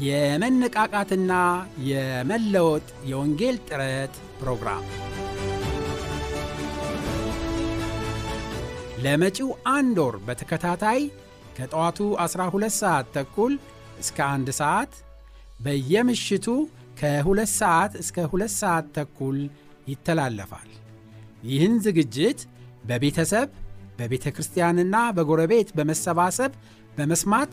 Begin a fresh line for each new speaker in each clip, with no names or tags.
የመነቃቃትና የመለወጥ የወንጌል ጥረት ፕሮግራም ለመጪው አንድ ወር በተከታታይ ከጠዋቱ 12 ሰዓት ተኩል እስከ አንድ ሰዓት በየምሽቱ ከ2 ሰዓት እስከ 2 ሰዓት ተኩል ይተላለፋል። ይህን ዝግጅት በቤተሰብ በቤተ ክርስቲያንና በጎረቤት በመሰባሰብ በመስማት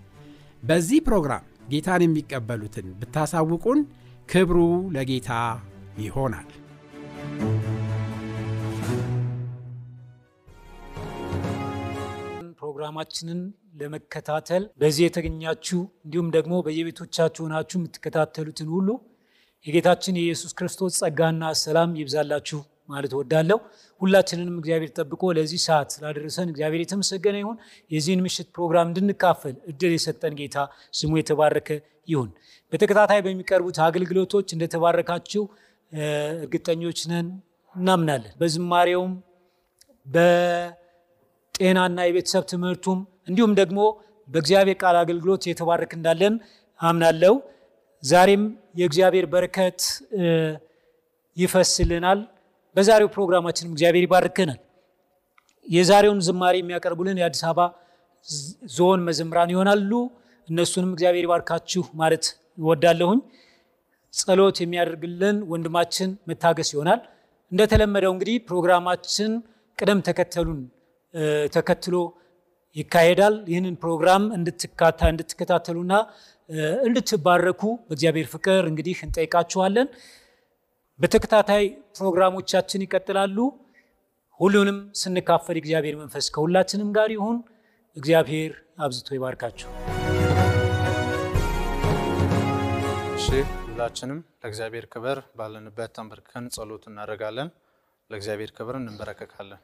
በዚህ ፕሮግራም ጌታን የሚቀበሉትን ብታሳውቁን ክብሩ ለጌታ ይሆናል።
ፕሮግራማችንን ለመከታተል በዚህ የተገኛችሁ እንዲሁም ደግሞ በየቤቶቻችሁ ሆናችሁ የምትከታተሉትን ሁሉ የጌታችን የኢየሱስ ክርስቶስ ጸጋና ሰላም ይብዛላችሁ ማለት ወዳለሁ። ሁላችንንም እግዚአብሔር ጠብቆ ለዚህ ሰዓት ስላደረሰን እግዚአብሔር የተመሰገነ ይሁን። የዚህን ምሽት ፕሮግራም እንድንካፈል እድል የሰጠን ጌታ ስሙ የተባረከ ይሁን። በተከታታይ በሚቀርቡት አገልግሎቶች እንደተባረካችሁ እርግጠኞች ነን፣ እናምናለን። በዝማሬውም በጤናና የቤተሰብ ትምህርቱም እንዲሁም ደግሞ በእግዚአብሔር ቃል አገልግሎት የተባረክ እንዳለን አምናለሁ። ዛሬም የእግዚአብሔር በረከት ይፈስልናል። በዛሬው ፕሮግራማችንም እግዚአብሔር ይባርከናል። የዛሬውን ዝማሬ የሚያቀርቡልን የአዲስ አበባ ዞን መዘምራን ይሆናሉ። እነሱንም እግዚአብሔር ይባርካችሁ ማለት እወዳለሁኝ። ጸሎት የሚያደርግልን ወንድማችን መታገስ ይሆናል። እንደተለመደው እንግዲህ ፕሮግራማችን ቅደም ተከተሉን ተከትሎ ይካሄዳል። ይህንን ፕሮግራም እንድትካታ እንድትከታተሉና እንድትባረኩ በእግዚአብሔር ፍቅር እንግዲህ እንጠይቃችኋለን። በተከታታይ ፕሮግራሞቻችን ይቀጥላሉ። ሁሉንም ስንካፈል እግዚአብሔር መንፈስ ከሁላችንም ጋር ይሁን። እግዚአብሔር አብዝቶ ይባርካችሁ።
እሺ፣ ሁላችንም ለእግዚአብሔር ክብር ባለንበት ተንበርክከን ጸሎት እናደርጋለን። ለእግዚአብሔር ክብር እንበረከካለን።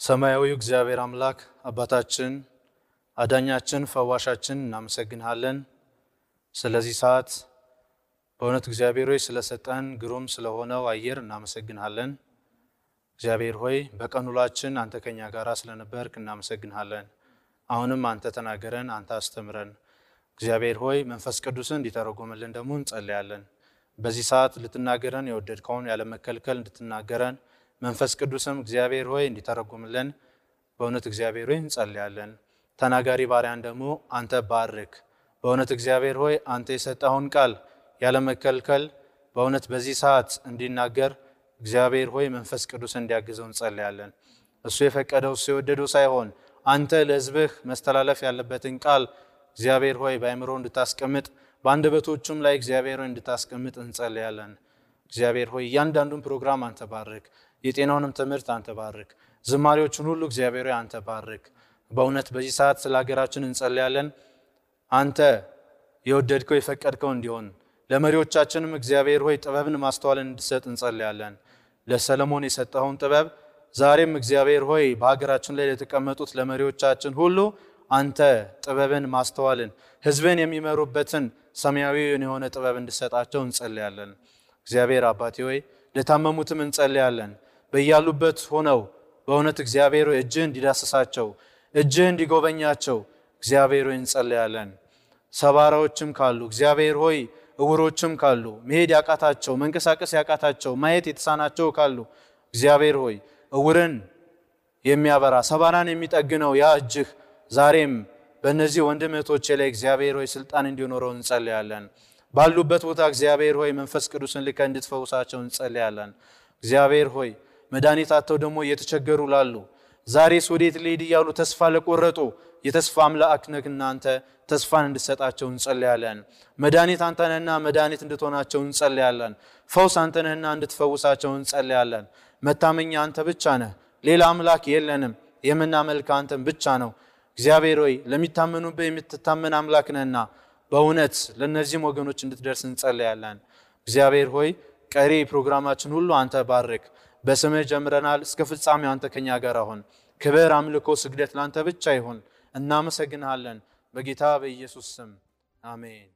ሰማያዊው እግዚአብሔር አምላክ አባታችን አዳኛችን ፈዋሻችን እናመሰግንሃለን። ስለዚህ ሰዓት በእውነት እግዚአብሔር ሆይ ስለሰጠን ግሩም ስለሆነው አየር እናመሰግንሃለን። እግዚአብሔር ሆይ በቀን ውሏችን አንተ ከኛ ጋር ስለነበርክ እናመሰግንሃለን። አሁንም አንተ ተናገረን፣ አንተ አስተምረን። እግዚአብሔር ሆይ መንፈስ ቅዱስን እንዲተረጎምልን ደግሞ እንጸልያለን። በዚህ ሰዓት ልትናገረን የወደድከውን ያለመከልከል እንድትናገረን መንፈስ ቅዱስም እግዚአብሔር ሆይ እንዲተረጉምልን በእውነት እግዚአብሔር ሆይ እንጸልያለን። ተናጋሪ ባሪያን ደግሞ አንተ ባርክ። በእውነት እግዚአብሔር ሆይ አንተ የሰጠኸውን ቃል ያለመከልከል በእውነት በዚህ ሰዓት እንዲናገር እግዚአብሔር ሆይ መንፈስ ቅዱስ እንዲያግዘው እንጸልያለን። እሱ የፈቀደው እሱ የወደደው ሳይሆን አንተ ለሕዝብህ መስተላለፍ ያለበትን ቃል እግዚአብሔር ሆይ በአእምሮ እንድታስቀምጥ በአንደበቶቹም ላይ እግዚአብሔር ሆይ እንድታስቀምጥ እንጸልያለን። እግዚአብሔር ሆይ እያንዳንዱን ፕሮግራም አንተ ባርክ። የጤናውንም ትምህርት አንተ ባርክ። ዝማሬዎቹን ሁሉ እግዚአብሔር ሆይ አንተ ባርክ። በእውነት በዚህ ሰዓት ስለ ሀገራችን እንጸልያለን። አንተ የወደድከው የፈቀድከው እንዲሆን ለመሪዎቻችንም እግዚአብሔር ሆይ ጥበብን ማስተዋልን እንድሰጥ እንጸልያለን። ለሰለሞን የሰጠኸውን ጥበብ ዛሬም እግዚአብሔር ሆይ በሀገራችን ላይ ለተቀመጡት ለመሪዎቻችን ሁሉ አንተ ጥበብን ማስተዋልን ሕዝብን የሚመሩበትን ሰማያዊ የሆነ ጥበብ እንድሰጣቸው እንጸልያለን። እግዚአብሔር አባቴ ሆይ ለታመሙትም እንጸልያለን። በያሉበት ሆነው በእውነት እግዚአብሔር እጅህ እንዲዳስሳቸው እጅህ እንዲጎበኛቸው እግዚአብሔር ሆይ እንጸልያለን። ሰባራዎችም ካሉ እግዚአብሔር ሆይ እውሮችም ካሉ መሄድ ያቃታቸው መንቀሳቀስ ያቃታቸው ማየት የተሳናቸው ካሉ እግዚአብሔር ሆይ እውርን የሚያበራ ሰባራን የሚጠግነው ያ እጅህ ዛሬም
በእነዚህ ወንድም እህቶቼ ላይ እግዚአብሔር ሆይ ስልጣን እንዲኖረው እንጸልያለን። ባሉበት ቦታ እግዚአብሔር ሆይ መንፈስ ቅዱስን ልከ እንድትፈውሳቸው እንጸልያለን። እግዚአብሔር ሆይ መድኃኒት አጥተው ደግሞ እየተቸገሩ ላሉ ዛሬስ ወዴት ልሄድ እያሉ ተስፋ ለቆረጡ የተስፋ አምላክ ነህ እናንተ ተስፋን እንድትሰጣቸው እንጸልያለን። መድኃኒት አንተ ነህና መድኃኒት እንድትሆናቸው እንጸልያለን። ፈውስ አንተ ነህና እንድትፈውሳቸው እንጸልያለን። መታመኛ አንተ ብቻ ነህ፣ ሌላ አምላክ የለንም። የምናመልክ አንተን ብቻ ነው። እግዚአብሔር ሆይ ለሚታመኑብህ የምትታመን አምላክ ነህና በእውነት ለእነዚህም ወገኖች እንድትደርስ እንጸልያለን። እግዚአብሔር ሆይ ቀሪ ፕሮግራማችን ሁሉ አንተ ባርክ። በስምህ ጀምረናል፣ እስከ ፍጻሜው አንተ ከኛ ጋር አሁን። ክብር፣ አምልኮ፣ ስግደት ለአንተ ብቻ ይሁን። እናመሰግንሃለን። በጌታ በኢየሱስ ስም አሜን።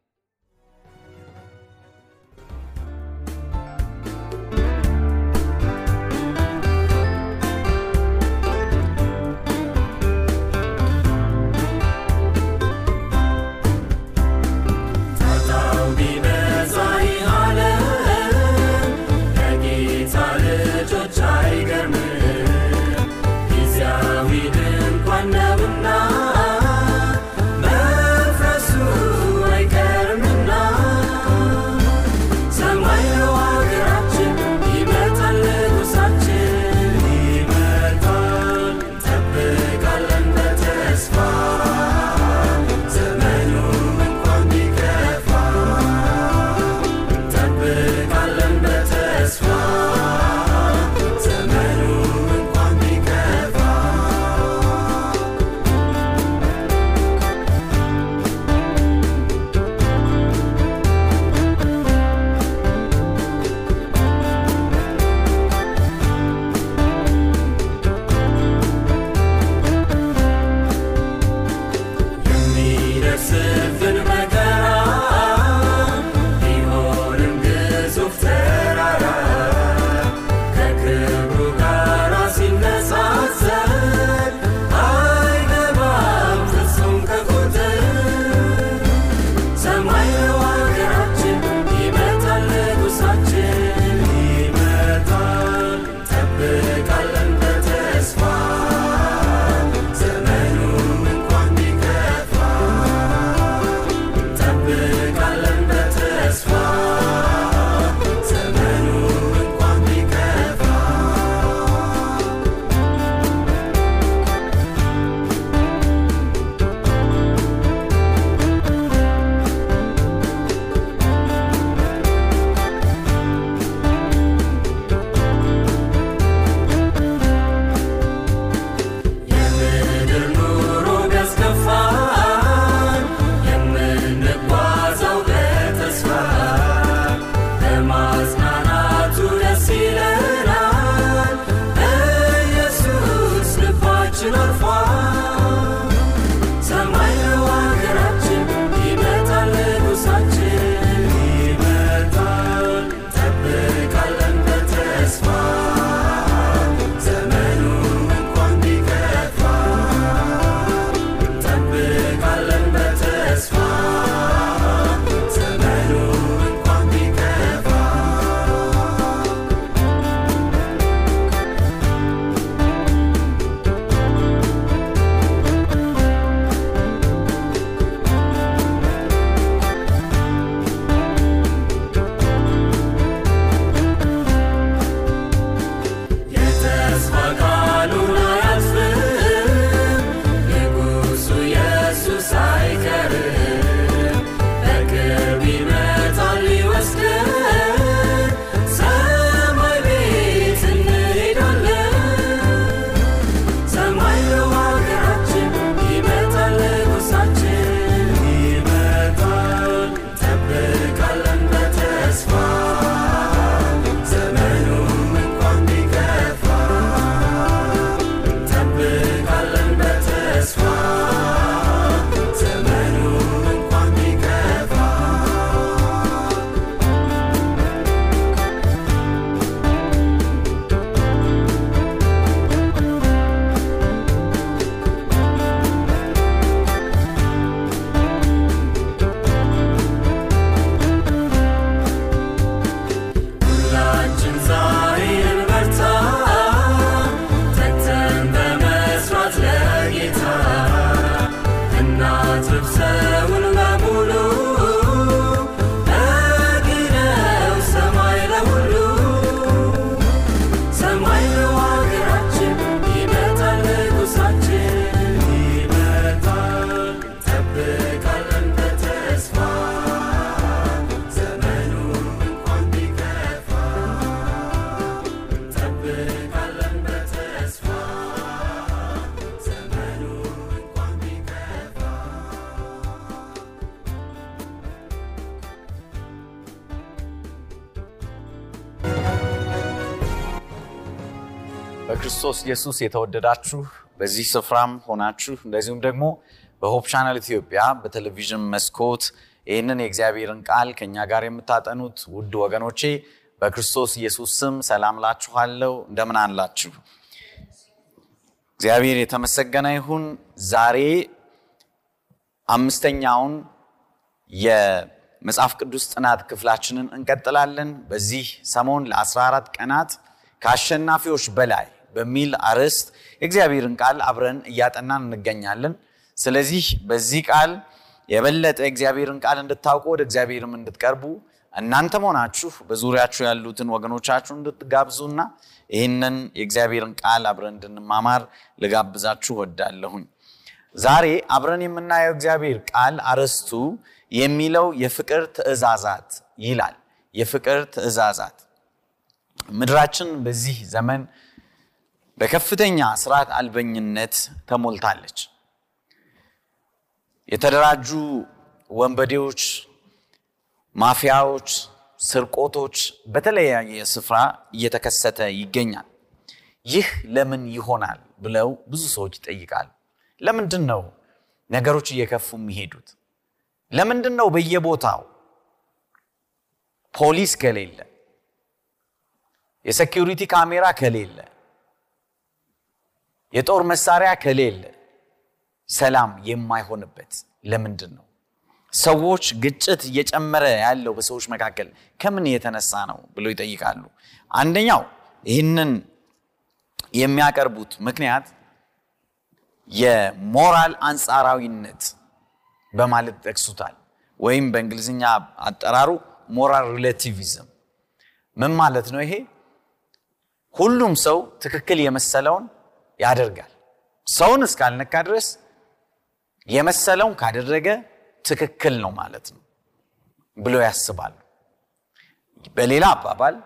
በክርስቶስ ኢየሱስ የተወደዳችሁ በዚህ ስፍራም ሆናችሁ እንደዚሁም ደግሞ በሆፕ ቻናል ኢትዮጵያ በቴሌቪዥን መስኮት ይህንን የእግዚአብሔርን ቃል ከእኛ ጋር የምታጠኑት ውድ ወገኖቼ በክርስቶስ ኢየሱስ ስም ሰላም ላችኋለሁ። እንደምን አላችሁ? እግዚአብሔር የተመሰገነ ይሁን። ዛሬ አምስተኛውን የመጽሐፍ ቅዱስ ጥናት ክፍላችንን እንቀጥላለን። በዚህ ሰሞን ለ14 ቀናት ከአሸናፊዎች በላይ በሚል አርዕስት የእግዚአብሔርን ቃል አብረን እያጠናን እንገኛለን። ስለዚህ በዚህ ቃል የበለጠ እግዚአብሔርን ቃል እንድታውቁ ወደ እግዚአብሔርም እንድትቀርቡ እናንተም ሆናችሁ በዙሪያችሁ ያሉትን ወገኖቻችሁ እንድትጋብዙና ይህንን የእግዚአብሔርን ቃል አብረን እንድንማማር ልጋብዛችሁ ወዳለሁኝ። ዛሬ አብረን የምናየው እግዚአብሔር ቃል አርዕስቱ የሚለው የፍቅር ትእዛዛት ይላል። የፍቅር ትእዛዛት ምድራችን በዚህ ዘመን በከፍተኛ ስርዓት አልበኝነት ተሞልታለች። የተደራጁ ወንበዴዎች፣ ማፊያዎች፣ ስርቆቶች በተለያየ ስፍራ እየተከሰተ ይገኛል። ይህ ለምን ይሆናል ብለው ብዙ ሰዎች ይጠይቃሉ። ለምንድን ነው ነገሮች እየከፉ የሚሄዱት? ለምንድን ነው በየቦታው ፖሊስ ከሌለ፣ የሴኪሪቲ ካሜራ ከሌለ፣ የጦር መሳሪያ ከሌለ ሰላም የማይሆንበት ለምንድን ነው? ሰዎች ግጭት እየጨመረ ያለው በሰዎች መካከል ከምን የተነሳ ነው ብለው ይጠይቃሉ። አንደኛው ይህንን የሚያቀርቡት ምክንያት የሞራል አንጻራዊነት በማለት ይጠቅሱታል። ወይም በእንግሊዝኛ አጠራሩ ሞራል ሪሌቲቪዝም። ምን ማለት ነው ይሄ? ሁሉም ሰው ትክክል የመሰለውን ያደርጋል። ሰውን እስካልነካ ድረስ የመሰለውን ካደረገ ትክክል ነው ማለት ነው ብለው ያስባሉ። በሌላ አባባል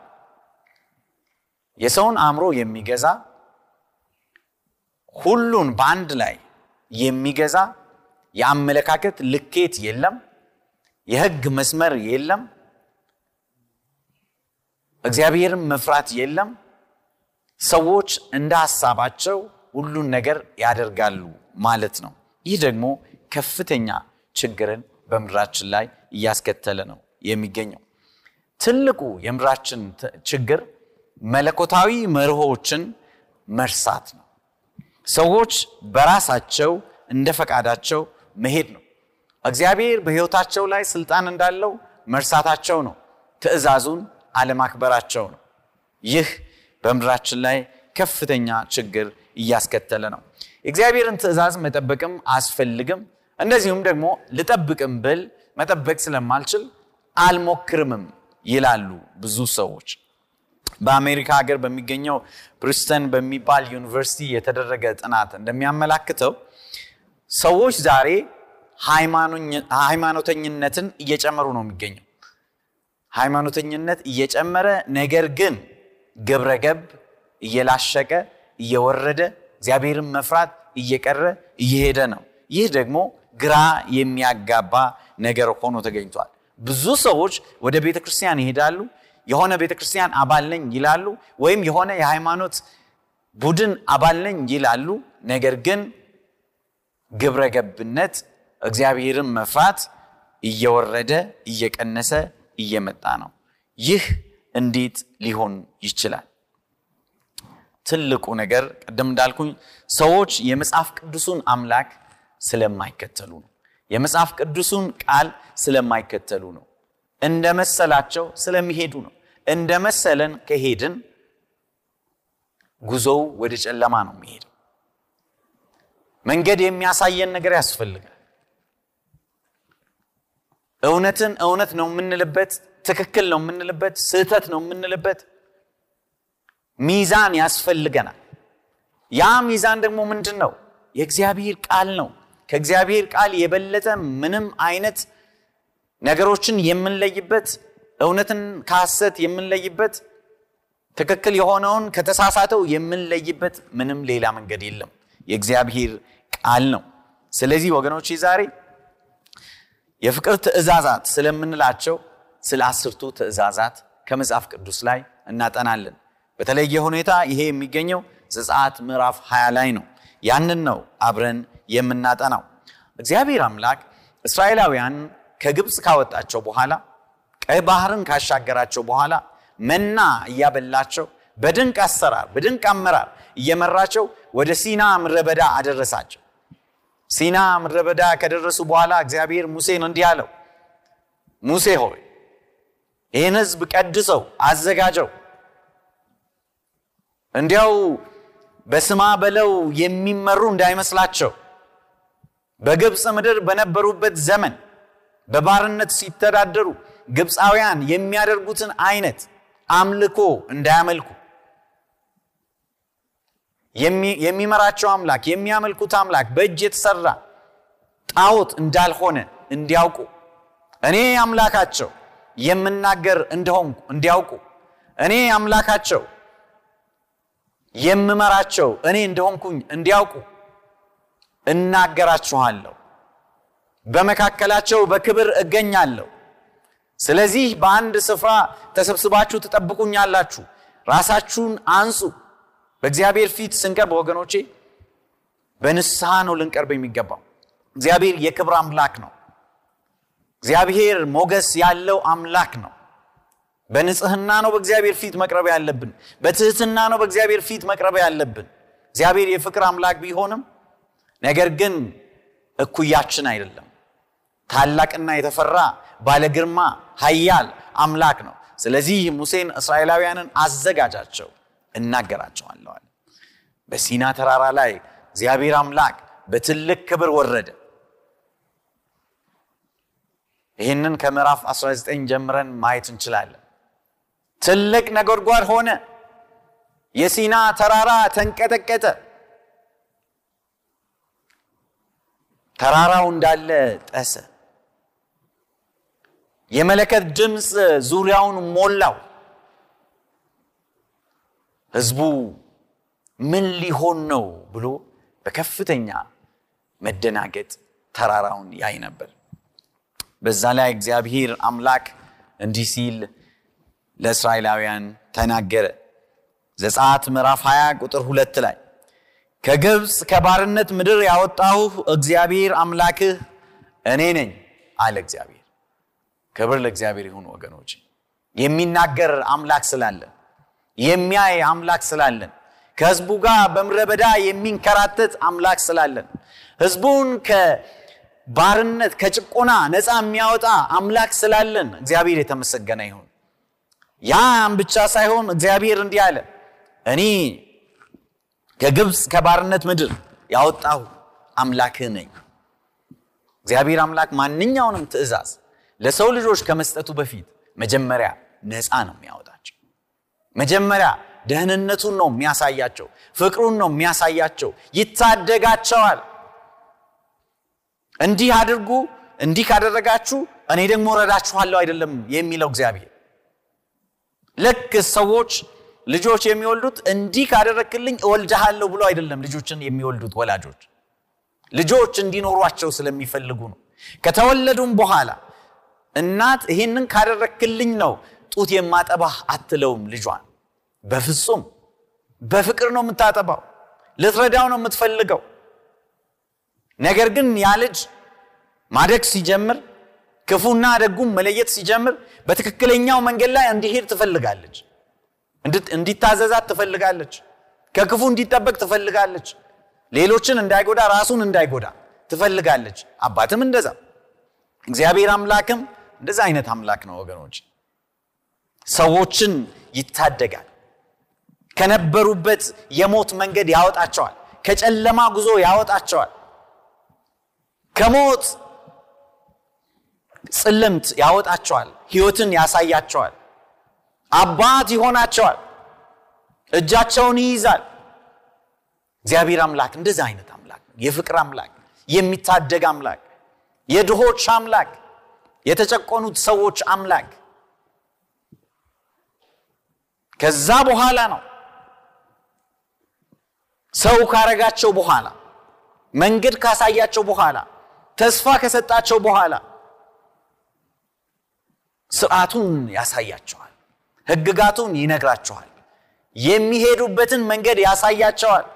የሰውን አእምሮ የሚገዛ ሁሉን በአንድ ላይ የሚገዛ የአመለካከት ልኬት የለም፣ የህግ መስመር የለም፣ እግዚአብሔርን መፍራት የለም። ሰዎች እንደ ሀሳባቸው ሁሉን ነገር ያደርጋሉ ማለት ነው። ይህ ደግሞ ከፍተኛ ችግርን በምድራችን ላይ እያስከተለ ነው የሚገኘው። ትልቁ የምድራችን ችግር መለኮታዊ መርሆችን መርሳት ነው። ሰዎች በራሳቸው እንደ ፈቃዳቸው መሄድ ነው። እግዚአብሔር በሕይወታቸው ላይ ስልጣን እንዳለው መርሳታቸው ነው። ትእዛዙን አለማክበራቸው ነው። ይህ በምድራችን ላይ ከፍተኛ ችግር እያስከተለ ነው። የእግዚአብሔርን ትእዛዝ መጠበቅም አስፈልግም። እንደዚሁም ደግሞ ልጠብቅም ብል መጠበቅ ስለማልችል አልሞክርምም ይላሉ ብዙ ሰዎች። በአሜሪካ ሀገር በሚገኘው ፕሪስተን በሚባል ዩኒቨርሲቲ የተደረገ ጥናት እንደሚያመላክተው ሰዎች ዛሬ ሃይማኖተኝነትን እየጨመሩ ነው የሚገኘው። ሃይማኖተኝነት እየጨመረ ነገር ግን ግብረገብ እየላሸቀ እየወረደ እግዚአብሔርን መፍራት እየቀረ እየሄደ ነው። ይህ ደግሞ ግራ የሚያጋባ ነገር ሆኖ ተገኝቷል። ብዙ ሰዎች ወደ ቤተ ክርስቲያን ይሄዳሉ፣ የሆነ ቤተ ክርስቲያን አባል ነኝ ይላሉ፣ ወይም የሆነ የሃይማኖት ቡድን አባል ነኝ ይላሉ። ነገር ግን ግብረ ገብነት እግዚአብሔርን መፍራት እየወረደ እየቀነሰ እየመጣ ነው። ይህ እንዴት ሊሆን ይችላል? ትልቁ ነገር ቅድም እንዳልኩኝ ሰዎች የመጽሐፍ ቅዱሱን አምላክ ስለማይከተሉ ነው። የመጽሐፍ ቅዱሱን ቃል ስለማይከተሉ ነው። እንደ መሰላቸው ስለሚሄዱ ነው። እንደ መሰለን ከሄድን ጉዞው ወደ ጨለማ ነው የሚሄደው። መንገድ የሚያሳየን ነገር ያስፈልጋል። እውነትን እውነት ነው የምንልበት፣ ትክክል ነው የምንልበት፣ ስህተት ነው የምንልበት ሚዛን ያስፈልገናል። ያ ሚዛን ደግሞ ምንድን ነው? የእግዚአብሔር ቃል ነው። ከእግዚአብሔር ቃል የበለጠ ምንም አይነት ነገሮችን የምንለይበት እውነትን ከሐሰት የምንለይበት ትክክል የሆነውን ከተሳሳተው የምንለይበት ምንም ሌላ መንገድ የለም። የእግዚአብሔር ቃል ነው። ስለዚህ ወገኖች ዛሬ የፍቅር ትእዛዛት ስለምንላቸው ስለ አስርቱ ትእዛዛት ከመጽሐፍ ቅዱስ ላይ እናጠናለን። በተለየ ሁኔታ ይሄ የሚገኘው ዘጸአት ምዕራፍ 20 ላይ ነው። ያንን ነው አብረን የምናጠናው። እግዚአብሔር አምላክ እስራኤላውያን ከግብፅ ካወጣቸው በኋላ ቀይ ባህርን ካሻገራቸው በኋላ መና እያበላቸው በድንቅ አሰራር በድንቅ አመራር እየመራቸው ወደ ሲና ምድረ በዳ አደረሳቸው። ሲና ምድረ በዳ ከደረሱ በኋላ እግዚአብሔር ሙሴን እንዲህ አለው፣ ሙሴ ሆይ ይህን ሕዝብ ቀድሰው አዘጋጀው፣ እንዲያው በስማ በለው የሚመሩ እንዳይመስላቸው። በግብፅ ምድር በነበሩበት ዘመን በባርነት ሲተዳደሩ ግብፃውያን የሚያደርጉትን አይነት አምልኮ እንዳያመልኩ። የሚመራቸው አምላክ የሚያመልኩት አምላክ በእጅ የተሰራ ጣዖት እንዳልሆነ እንዲያውቁ። እኔ አምላካቸው የምናገር እንደሆንኩ እንዲያውቁ እኔ አምላካቸው የምመራቸው እኔ እንደሆንኩኝ እንዲያውቁ እናገራችኋለሁ። በመካከላቸው በክብር እገኛለሁ። ስለዚህ በአንድ ስፍራ ተሰብስባችሁ ትጠብቁኛላችሁ። ራሳችሁን አንጹ። በእግዚአብሔር ፊት ስንቀርብ ወገኖቼ በንስሐ ነው ልንቀርብ የሚገባው። እግዚአብሔር የክብር አምላክ ነው። እግዚአብሔር ሞገስ ያለው አምላክ ነው። በንጽህና ነው በእግዚአብሔር ፊት መቅረብ ያለብን። በትህትና ነው በእግዚአብሔር ፊት መቅረብ ያለብን። እግዚአብሔር የፍቅር አምላክ ቢሆንም ነገር ግን እኩያችን አይደለም። ታላቅና የተፈራ ባለግርማ ኃያል አምላክ ነው። ስለዚህ ሙሴን እስራኤላውያንን አዘጋጃቸው እናገራቸዋለሁ አለ። በሲና ተራራ ላይ እግዚአብሔር አምላክ በትልቅ ክብር ወረደ። ይህንን ከምዕራፍ 19 ጀምረን ማየት እንችላለን። ትልቅ ነጎድጓድ ሆነ። የሲና ተራራ ተንቀጠቀጠ። ተራራው እንዳለ ጠሰ። የመለከት ድምፅ ዙሪያውን ሞላው። ህዝቡ ምን ሊሆን ነው ብሎ በከፍተኛ መደናገጥ ተራራውን ያይ ነበር። በዛ ላይ እግዚአብሔር አምላክ እንዲህ ሲል ለእስራኤላውያን ተናገረ። ዘጸአት ምዕራፍ 20 ቁጥር ሁለት ላይ ከግብፅ ከባርነት ምድር ያወጣሁህ እግዚአብሔር አምላክህ እኔ ነኝ አለ እግዚአብሔር። ክብር ለእግዚአብሔር ይሁን ወገኖች። የሚናገር አምላክ ስላለን፣ የሚያይ አምላክ ስላለን፣ ከህዝቡ ጋር በምድረ በዳ የሚንከራተት አምላክ ስላለን፣ ህዝቡን ከባርነት ከጭቆና ነፃ የሚያወጣ አምላክ ስላለን እግዚአብሔር የተመሰገነ ይሁን። ያም ብቻ ሳይሆን እግዚአብሔር እንዲህ አለ፣ እኔ ከግብፅ ከባርነት ምድር ያወጣሁ አምላክህ ነኝ። እግዚአብሔር አምላክ ማንኛውንም ትእዛዝ ለሰው ልጆች ከመስጠቱ በፊት መጀመሪያ ነፃ ነው የሚያወጣቸው። መጀመሪያ ደህንነቱን ነው የሚያሳያቸው፣ ፍቅሩን ነው የሚያሳያቸው፣ ይታደጋቸዋል። እንዲህ አድርጉ፣ እንዲህ ካደረጋችሁ እኔ ደግሞ ረዳችኋለሁ አይደለም የሚለው እግዚአብሔር። ልክ ሰዎች ልጆች የሚወልዱት እንዲህ ካደረግክልኝ እወልድሃለሁ ብሎ አይደለም ልጆችን የሚወልዱት ወላጆች ልጆች እንዲኖሯቸው ስለሚፈልጉ ነው። ከተወለዱም በኋላ እናት ይህንን ካደረግክልኝ ነው ጡት የማጠባህ አትለውም ልጇን። በፍጹም በፍቅር ነው የምታጠባው፣ ልትረዳው ነው የምትፈልገው። ነገር ግን ያ ልጅ ማደግ ሲጀምር ክፉና ደጉም መለየት ሲጀምር በትክክለኛው መንገድ ላይ እንዲሄድ ትፈልጋለች። እንዲታዘዛት ትፈልጋለች። ከክፉ እንዲጠበቅ ትፈልጋለች። ሌሎችን እንዳይጎዳ ራሱን እንዳይጎዳ ትፈልጋለች። አባትም እንደዛ፣ እግዚአብሔር አምላክም እንደዛ አይነት አምላክ ነው ወገኖች። ሰዎችን ይታደጋል። ከነበሩበት የሞት መንገድ ያወጣቸዋል። ከጨለማ ጉዞ ያወጣቸዋል። ከሞት ጽልምት ያወጣቸዋል። ህይወትን ያሳያቸዋል። አባት ይሆናቸዋል። እጃቸውን ይይዛል። እግዚአብሔር አምላክ እንደዛ አይነት አምላክ የፍቅር አምላክ፣ የሚታደግ አምላክ፣ የድሆች አምላክ፣ የተጨቆኑት ሰዎች አምላክ። ከዛ በኋላ ነው ሰው ካረጋቸው በኋላ መንገድ ካሳያቸው በኋላ ተስፋ ከሰጣቸው በኋላ ስርዓቱን ያሳያቸዋል። ህግጋቱን ይነግራቸዋል። የሚሄዱበትን መንገድ ያሳያቸዋል።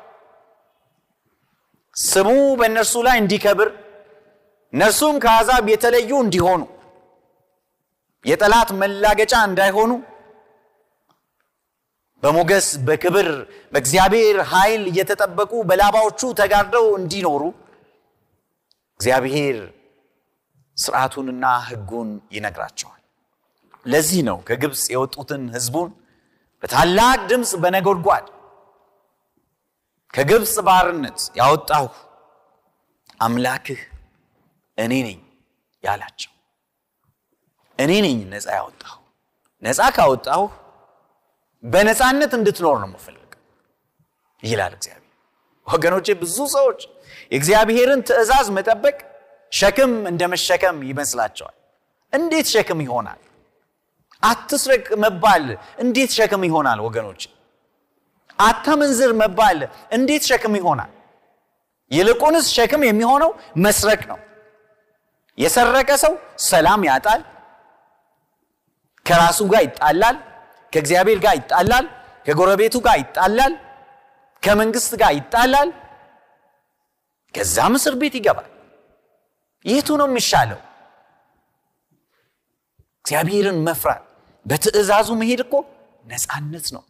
ስሙ በእነርሱ ላይ እንዲከብር እነርሱም ከአሕዛብ የተለዩ እንዲሆኑ የጠላት መላገጫ እንዳይሆኑ በሞገስ በክብር በእግዚአብሔር ኃይል እየተጠበቁ በላባዎቹ ተጋርደው እንዲኖሩ እግዚአብሔር ስርዓቱንና ሕጉን ይነግራቸዋል። ለዚህ ነው ከግብፅ የወጡትን ሕዝቡን በታላቅ ድምፅ በነጎድጓድ ከግብፅ ባርነት ያወጣሁ አምላክህ እኔ ነኝ ያላቸው። እኔ ነኝ ነፃ ያወጣሁ። ነፃ ካወጣሁ በነፃነት እንድትኖር ነው የምፈልግ ይላል እግዚአብሔር። ወገኖቼ ብዙ ሰዎች የእግዚአብሔርን ትእዛዝ መጠበቅ ሸክም እንደ መሸከም ይመስላቸዋል። እንዴት ሸክም ይሆናል? አትስረቅ መባል እንዴት ሸክም ይሆናል? ወገኖች አታመንዝር መባል እንዴት ሸክም ይሆናል? ይልቁንስ ሸክም የሚሆነው መስረቅ ነው። የሰረቀ ሰው ሰላም ያጣል፣ ከራሱ ጋር ይጣላል፣ ከእግዚአብሔር ጋር ይጣላል፣ ከጎረቤቱ ጋር ይጣላል፣ ከመንግስት ጋር ይጣላል፣ ከዛም እስር ቤት ይገባል። የቱ ነው የሚሻለው? እግዚአብሔርን መፍራት በትእዛዙ መሄድ እኮ ነፃነት ነው።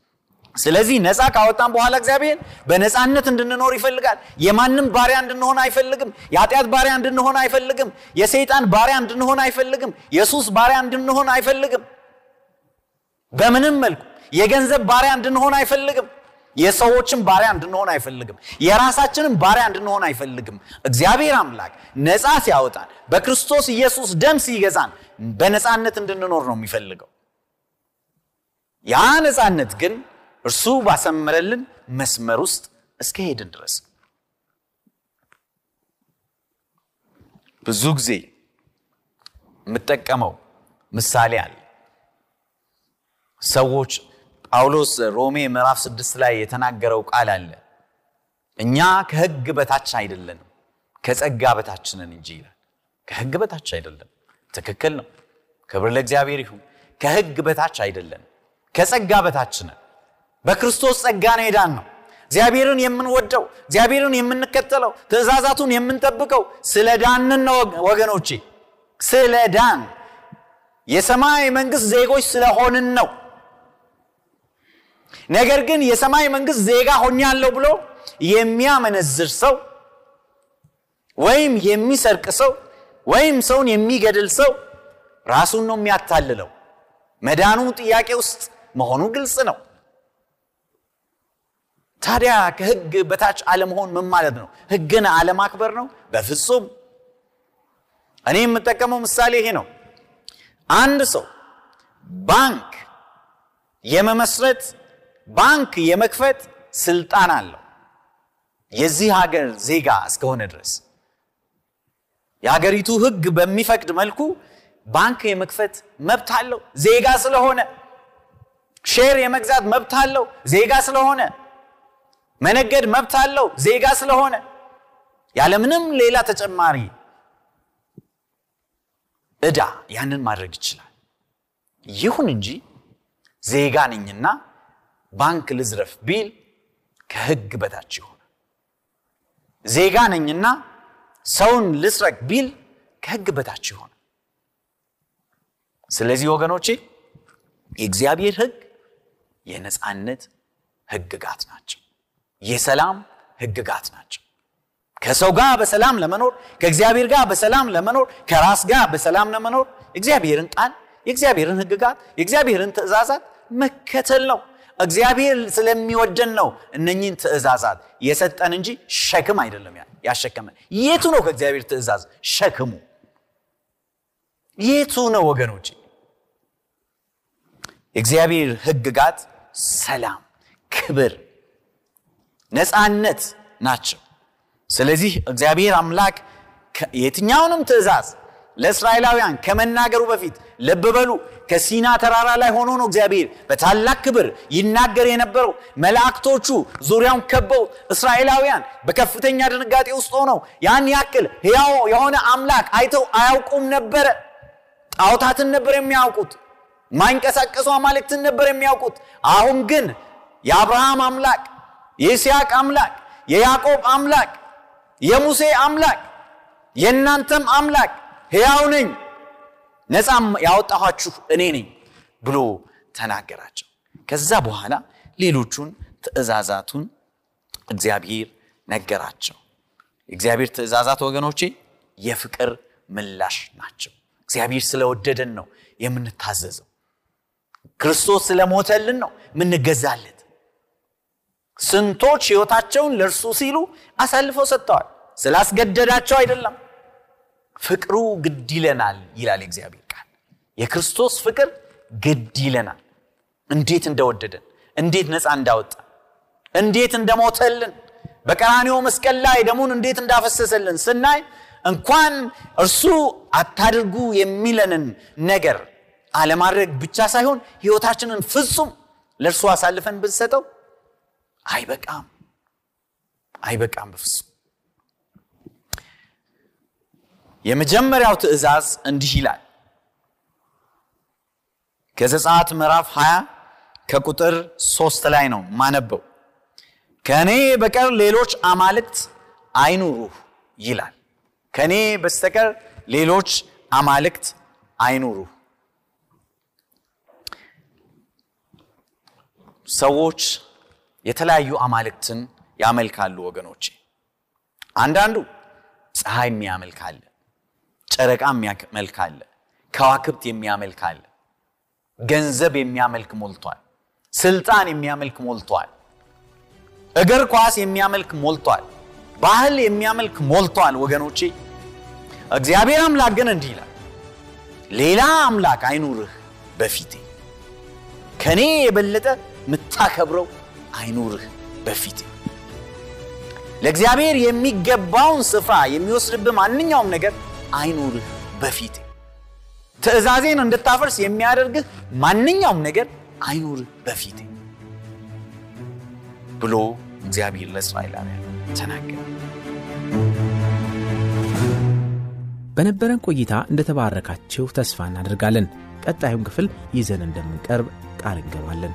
ስለዚህ ነፃ ካወጣን በኋላ እግዚአብሔር በነፃነት እንድንኖር ይፈልጋል። የማንም ባሪያ እንድንሆን አይፈልግም። የኃጢአት ባሪያ እንድንሆን አይፈልግም። የሰይጣን ባሪያ እንድንሆን አይፈልግም። የሱስ ባሪያ እንድንሆን አይፈልግም። በምንም መልኩ የገንዘብ ባሪያ እንድንሆን አይፈልግም። የሰዎችን ባሪያ እንድንሆን አይፈልግም። የራሳችንን ባሪያ እንድንሆን አይፈልግም። እግዚአብሔር አምላክ ነፃ ሲያወጣን በክርስቶስ ኢየሱስ ደም ሲገዛን በነፃነት እንድንኖር ነው የሚፈልገው። ያ ነፃነት ግን እርሱ ባሰመረልን መስመር ውስጥ እስከ ሄድን ድረስ ብዙ ጊዜ የምጠቀመው ምሳሌ አለ። ሰዎች ጳውሎስ ሮሜ ምዕራፍ ስድስት ላይ የተናገረው ቃል አለ። እኛ ከሕግ በታች አይደለንም ከጸጋ በታች ነን እንጂ ይላል። ከሕግ በታች አይደለም። ትክክል ነው። ክብር ለእግዚአብሔር ይሁን። ከሕግ በታች አይደለንም ከጸጋ በታች በክርስቶስ ጸጋ ነው የዳን ነው። እግዚአብሔርን የምንወደው እግዚአብሔርን የምንከተለው ትእዛዛቱን የምንጠብቀው ስለ ዳንን ነው ወገኖቼ፣ ስለ ዳን የሰማይ መንግስት ዜጎች ስለሆንን ነው። ነገር ግን የሰማይ መንግስት ዜጋ ሆኛለሁ ብሎ የሚያመነዝር ሰው ወይም የሚሰርቅ ሰው ወይም ሰውን የሚገድል ሰው ራሱን ነው የሚያታልለው። መዳኑ ጥያቄ ውስጥ መሆኑ ግልጽ ነው። ታዲያ ከህግ በታች አለመሆን ምን ማለት ነው? ህግን አለማክበር ነው? በፍጹም። እኔ የምጠቀመው ምሳሌ ይሄ ነው። አንድ ሰው ባንክ የመመስረት ባንክ የመክፈት ስልጣን አለው። የዚህ ሀገር ዜጋ እስከሆነ ድረስ የሀገሪቱ ህግ በሚፈቅድ መልኩ ባንክ የመክፈት መብት አለው። ዜጋ ስለሆነ ሼር የመግዛት መብት አለው። ዜጋ ስለሆነ መነገድ መብት አለው። ዜጋ ስለሆነ ያለምንም ሌላ ተጨማሪ እዳ ያንን ማድረግ ይችላል። ይሁን እንጂ ዜጋ ነኝና ባንክ ልዝረፍ ቢል ከህግ በታች ይሆናል። ዜጋ ነኝና ሰውን ልስረቅ ቢል ከህግ በታች ይሆናል። ስለዚህ ወገኖቼ የእግዚአብሔር ህግ የነፃነት ህግጋት ናቸው። የሰላም ህግጋት ናቸው። ከሰው ጋር በሰላም ለመኖር ከእግዚአብሔር ጋር በሰላም ለመኖር ከራስ ጋር በሰላም ለመኖር እግዚአብሔርን ቃል የእግዚአብሔርን ህግጋት የእግዚአብሔርን ትእዛዛት መከተል ነው እግዚአብሔር ስለሚወደን ነው እነኝህን ትእዛዛት የሰጠን እንጂ ሸክም አይደለም ያሸከመን የቱ ነው ከእግዚአብሔር ትእዛዝ? ሸክሙ። የቱ ነው ወገኖች የእግዚአብሔር ህግጋት ሰላም ክብር ነፃነት ናቸው። ስለዚህ እግዚአብሔር አምላክ የትኛውንም ትእዛዝ ለእስራኤላውያን ከመናገሩ በፊት ልብ በሉ። ከሲና ተራራ ላይ ሆኖ ነው እግዚአብሔር በታላቅ ክብር ይናገር የነበረው። መላእክቶቹ ዙሪያውን ከበው እስራኤላውያን በከፍተኛ ድንጋጤ ውስጥ ሆነው ያን ያክል ሕያው የሆነ አምላክ አይተው አያውቁም ነበረ። ጣዖታትን ነበር የሚያውቁት ማይንቀሳቀሱ አማልክትን ነበር የሚያውቁት። አሁን ግን የአብርሃም አምላክ፣ የይስሐቅ አምላክ፣ የያዕቆብ አምላክ፣ የሙሴ አምላክ፣ የእናንተም አምላክ ሕያው ነኝ፣ ነፃም ያወጣኋችሁ እኔ ነኝ ብሎ ተናገራቸው። ከዛ በኋላ ሌሎቹን ትእዛዛቱን እግዚአብሔር ነገራቸው። የእግዚአብሔር ትእዛዛት ወገኖቼ የፍቅር ምላሽ ናቸው። እግዚአብሔር ስለወደደን ነው የምንታዘዘው። ክርስቶስ ስለሞተልን ነው የምንገዛለት። ስንቶች ሕይወታቸውን ለእርሱ ሲሉ አሳልፈው ሰጥተዋል። ስላስገደዳቸው አይደለም። ፍቅሩ ግድ ይለናል ይላል የእግዚአብሔር ቃል። የክርስቶስ ፍቅር ግድ ይለናል። እንዴት እንደወደደን፣ እንዴት ነፃ እንዳወጣ፣ እንዴት እንደሞተልን፣ በቀራንዮ መስቀል ላይ ደሙን እንዴት እንዳፈሰሰልን ስናይ እንኳን እርሱ አታድርጉ የሚለንን ነገር አለማድረግ ብቻ ሳይሆን ሕይወታችንን ፍጹም ለእርሱ አሳልፈን ብንሰጠው አይበቃም፣ አይበቃም በፍጹም። የመጀመሪያው ትእዛዝ እንዲህ ይላል ከዘጸአት ምዕራፍ 20 ከቁጥር ሶስት ላይ ነው ማነበው። ከእኔ በቀር ሌሎች አማልክት አይኑሩህ ይላል። ከእኔ በስተቀር ሌሎች አማልክት አይኑሩህ። ሰዎች የተለያዩ አማልክትን ያመልካሉ ወገኖቼ። አንዳንዱ ፀሐይ የሚያመልክ አለ፣ ጨረቃ የሚያመልክ አለ፣ ከዋክብት የሚያመልክ አለ፣ ገንዘብ የሚያመልክ ሞልቷል፣ ስልጣን የሚያመልክ ሞልቷል፣ እግር ኳስ የሚያመልክ ሞልቷል፣ ባህል የሚያመልክ ሞልቷል። ወገኖቼ እግዚአብሔር አምላክ ግን እንዲህ ይላል፣ ሌላ አምላክ አይኑርህ በፊቴ ከኔ የበለጠ የምታከብረው አይኑርህ በፊቴ። ለእግዚአብሔር የሚገባውን ስፍራ የሚወስድብህ ማንኛውም ነገር አይኑርህ በፊቴ። ትእዛዜን እንድታፈርስ የሚያደርግህ ማንኛውም ነገር አይኑርህ በፊቴ ብሎ እግዚአብሔር ለእስራኤላውያን ተናገረ።
በነበረን ቆይታ እንደተባረካችሁ ተስፋ እናደርጋለን። ቀጣዩን ክፍል ይዘን እንደምንቀርብ ቃል እንገባለን።